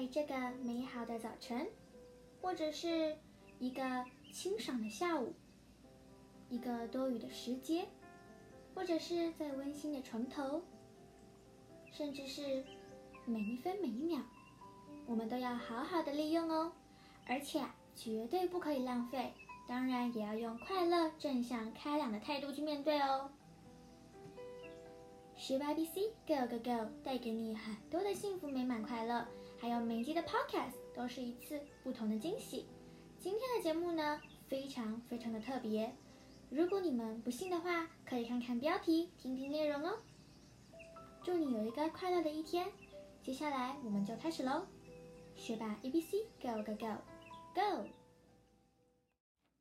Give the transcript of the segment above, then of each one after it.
在这个美好的早晨，或者是一个清爽的下午，一个多雨的时节，或者是在温馨的床头，甚至是每一分每一秒，我们都要好好的利用哦，而且绝对不可以浪费。当然，也要用快乐、正向、开朗的态度去面对哦。十八 B C Go Go Go，带给你很多的幸福、美满、快乐，还有每集的 Podcast 都是一次不同的惊喜。今天的节目呢，非常非常的特别。如果你们不信的话，可以看看标题，听听内容哦。祝你有一个快乐的一天。接下来我们就开始喽。学霸 A B C Go Go Go Go。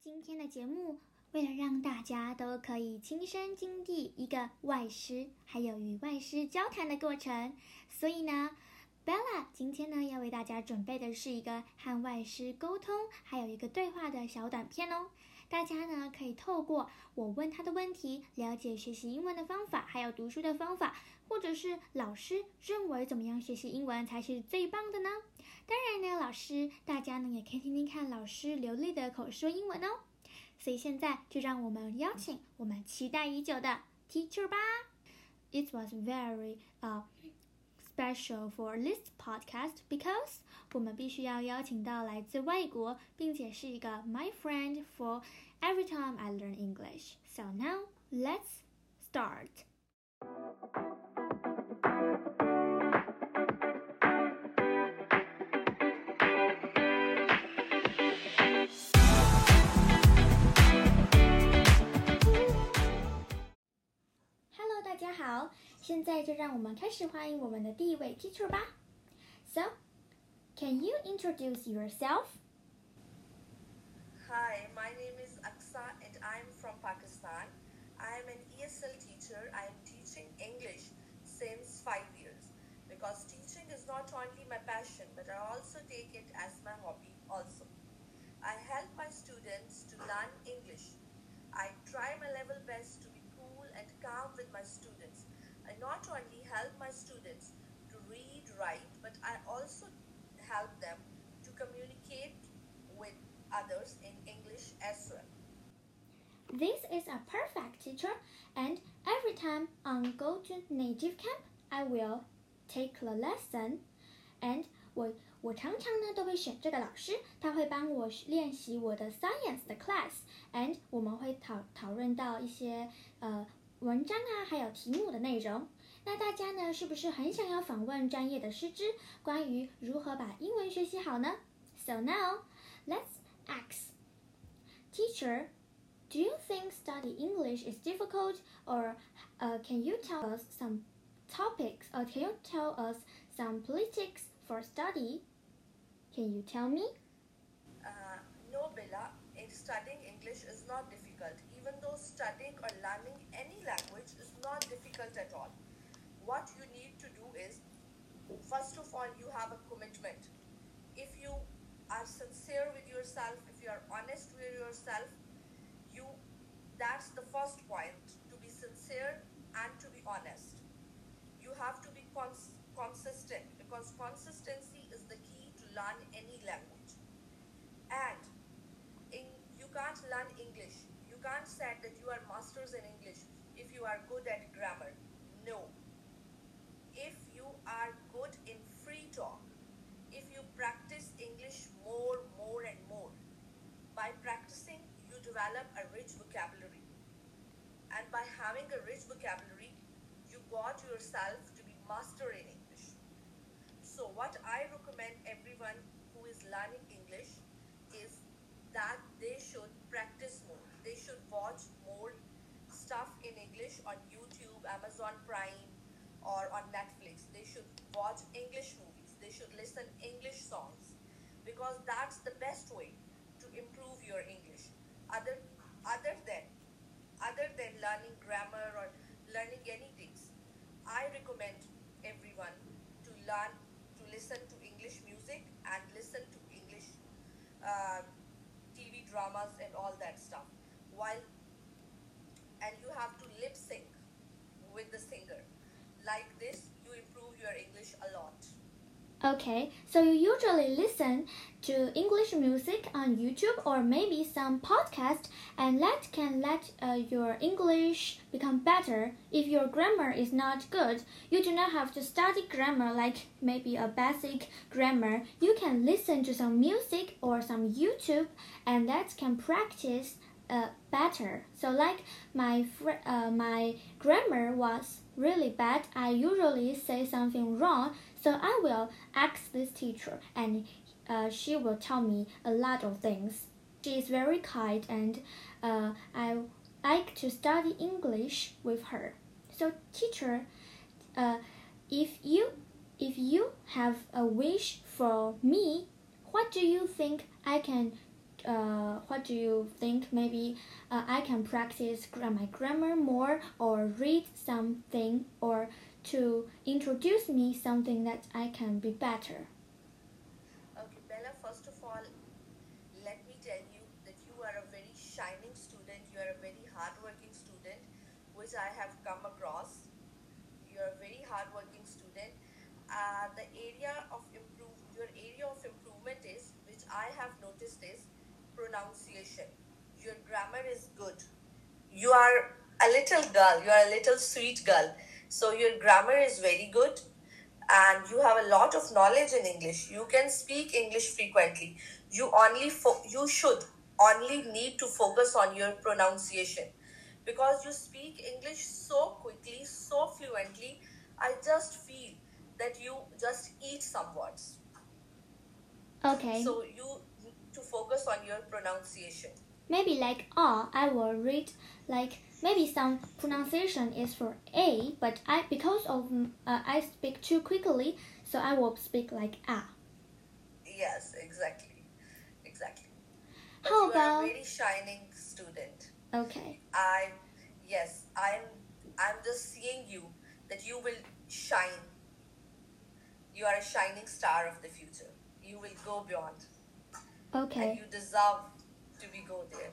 今天的节目。为了让大家都可以亲身经历一个外师还有与外师交谈的过程，所以呢今天呢要为大家准备的是一个和外师沟通还有一个对话的小短片哦。大家呢可以透过我问他的问题，了解学习英文的方法，还有读书的方法，或者是老师认为怎么样学习英文才是最棒的呢？当然呢，老师大家呢也可以听听看老师流利的口说英文哦。所以现在就让我们邀请我们期待已久的 Teacher 吧。It was very uh special for this podcast because 我们必须要邀请到来自外国，并且是一个 my friend for every time I learn English. So now let's start. 现在就让我们开始欢迎我们的第一位 teacher 吧。So, can you introduce yourself? Hi, my name is Aksa and I'm from Pakistan. I am an ESL teacher. I am teaching English since five years because teaching is not only my passion but I also take it as my hobby also. I help my students to learn English. I try my level best to be cool and calm with my students. I not only help my students to read, write, but I also help them to communicate with others in English as well. This is a perfect teacher, and every time I go to native camp, I will take the lesson. And 我我常常呢都会选这个老师，他会帮我练习我的 science 的 class，and 我们会讨讨论到一些呃 文章啊，还有题目的内容。那大家呢是不是很想要访问专业的师资，关于如何把英文学习好呢？So now let's ask teacher. Do you think study English is difficult, or uh, can you tell us some topics, or can you tell us some politics for study? Can you tell me? Uh, no, Bella, in studying English is not difficult, even though studying or learning any language is not difficult at all. What you need to do is, first of all, you have a commitment. If you are sincere with yourself, if you are honest with yourself, you that's the first point to be sincere and to be honest. You have to be cons- consistent because consistency is the key to learn any language. And in, you can't learn can't say that you are masters in English if you are good at grammar. No. If you are good in free talk, if you practice English more, more, and more, by practicing, you develop a rich vocabulary. And by having a rich vocabulary, you got yourself to be master in English. So what I recommend everyone who is learning English is that they should practice more. They should watch more stuff in English on YouTube, Amazon Prime, or on Netflix. They should watch English movies. They should listen English songs because that's the best way to improve your English. Other other than other than learning grammar or learning anything, I recommend everyone to learn to listen to English music and listen to English uh, TV dramas and all that stuff. While and you have to lip sync with the singer. Like this, you improve your English a lot. Okay, so you usually listen to English music on YouTube or maybe some podcast, and that can let uh, your English become better. If your grammar is not good, you do not have to study grammar like maybe a basic grammar. You can listen to some music or some YouTube, and that can practice uh, better. So like my uh, my grammar was really bad. I usually say something wrong, so I will ask this teacher, and uh, she will tell me a lot of things. She is very kind, and uh, I like to study English with her. So teacher, uh, if you if you have a wish for me, what do you think I can uh, what do you think? Maybe uh, I can practice my grammar more, or read something, or to introduce me something that I can be better. Okay, Bella, first of all, let me tell you that you are a very shining student. You are a very hardworking student, which I have come across. You are a very hardworking student. Uh, the area of improve, your area of improvement is, which I have noticed is pronunciation. Your grammar is good. You are a little girl. You are a little sweet girl. So your grammar is very good and you have a lot of knowledge in English. You can speak English frequently. You only fo- you should only need to focus on your pronunciation because you speak English so quickly, so fluently. I just feel that you just eat some words. Okay. So you to focus on your pronunciation. maybe like R, I will read like maybe some pronunciation is for A, but I because of uh, I speak too quickly, so I will speak like A. Yes, exactly, exactly. But How you are about- a very shining student. Okay. I yes, I'm I'm just seeing you that you will shine. You are a shining star of the future. You will go beyond and Okay. you deserve to be go there.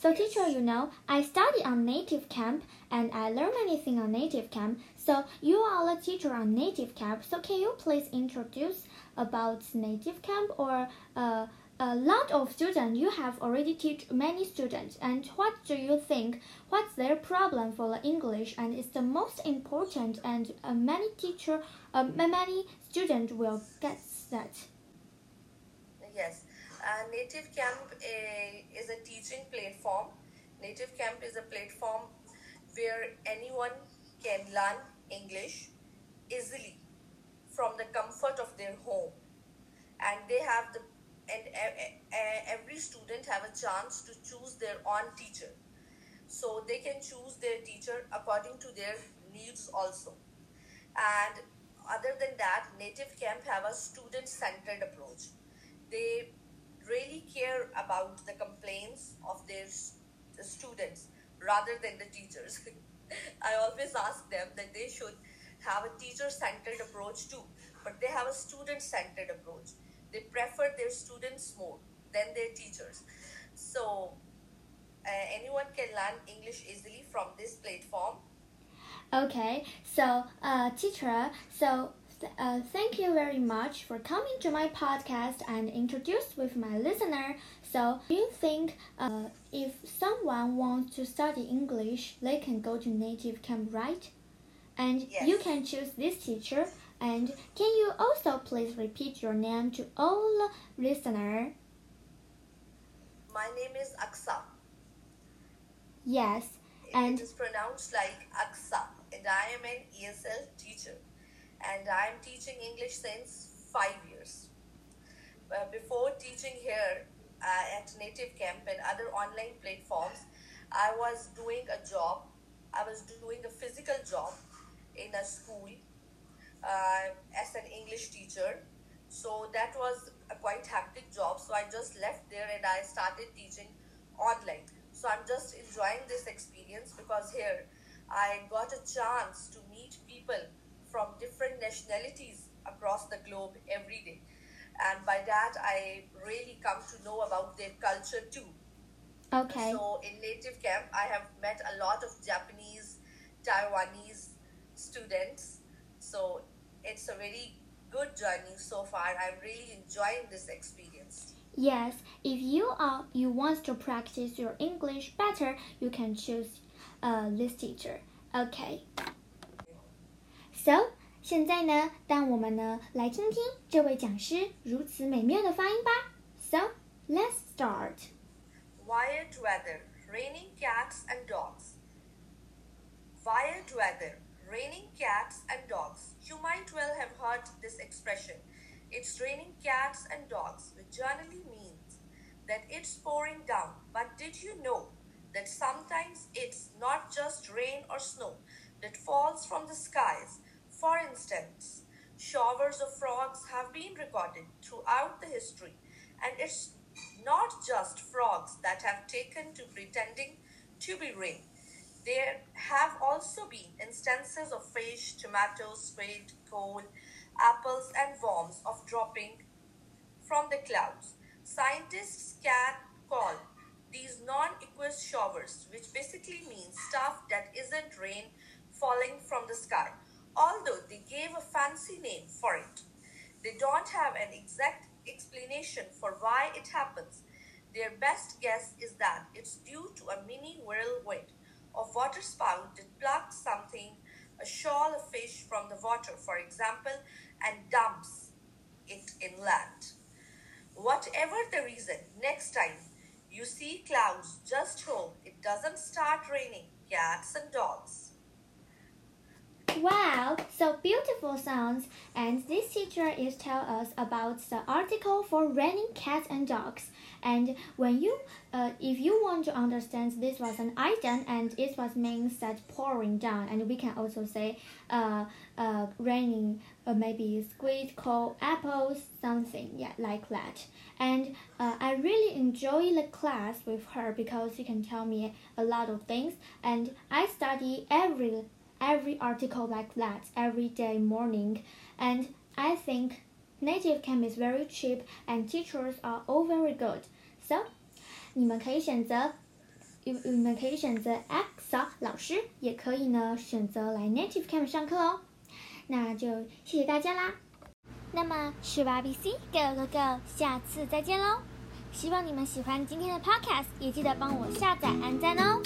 So teacher, you know, I study on native camp and I learn many things on native camp. So you are a teacher on native camp. So can you please introduce about native camp or uh, a lot of students you have already teach many students and what do you think what's their problem for the english and it's the most important and uh, many teacher uh, many students will get that Yes, uh, Native Camp uh, is a teaching platform. Native Camp is a platform where anyone can learn English easily from the comfort of their home, and they have the and every student have a chance to choose their own teacher, so they can choose their teacher according to their needs also. And other than that, Native Camp have a student-centered approach they really care about the complaints of their students rather than the teachers. I always ask them that they should have a teacher centered approach too, but they have a student centered approach. They prefer their students more than their teachers. So, uh, anyone can learn English easily from this platform. Okay, so uh, teacher, so uh, thank you very much for coming to my podcast and introduce with my listener. So, do you think uh, if someone wants to study English, they can go to native camp, right? And you can choose this teacher. And can you also please repeat your name to all listener? My name is Aksa. Yes, and it is pronounced like Aksa, and I am an ESL teacher, and I am teaching English since five years. Uh, before teaching here uh, at Native Camp and other online platforms, I was doing a job. I was doing a physical job in a school uh, as an English teacher. So that was a quite hectic job. So I just left there and I started teaching online. So I'm just enjoying this experience because here I got a chance to meet people from different nationalities across the globe every day. And by that, I really come to know about their culture too. okay. So in native camp, I have met a lot of Japanese, Taiwanese students. So it's a very good journey so far. I'm really enjoying this experience. Yes, if you are you want to practice your English better, you can choose uh, this teacher. Okay So 现在呢，当我们呢来听听这位讲师如此美妙的发音吧。So let's start. Wired weather, raining cats and dogs. Wired weather, raining cats and dogs. You might well have heard this expression. It's raining cats and dogs, which generally means that it's pouring down. But did you know that sometimes it's not just rain or snow that falls from the skies? For instance, showers of frogs have been recorded throughout the history, and it's not just frogs that have taken to pretending to be rain. There have also been instances of fish, tomatoes, squid, coal, apples, and worms of dropping from the clouds. Scientists can call these non-aqueous showers, which basically means stuff that isn't rain falling from the sky, although they gave a fancy name for it. They don't have an exact explanation for why it happens. Their best guess is that it's due to a mini whirlwind of waterspout that plucks something, a shoal of fish from the water, for example, and dumps it inland. Whatever the reason, next time you see clouds, just hope it doesn't start raining cats and dogs. So beautiful sounds. And this teacher is tell us about the article for raining cats and dogs. And when you, uh, if you want to understand this was an item and it was means that pouring down, and we can also say, uh, uh, raining, uh, maybe squid, coal, apples, something, yeah, like that. And uh, I really enjoy the class with her because she can tell me a lot of things, and I study every every article like that every day morning. And I think Native Camp is very cheap and teachers are all very good. So 你们可以选择，你你们可以选择 X 老师，也可以呢选择来 Native Camp 上课哦。那就谢谢大家啦。那么是吧 Go Go Go，下次再见喽！希望你们喜欢今天的 Podcast，也记得帮我下载、按赞哦。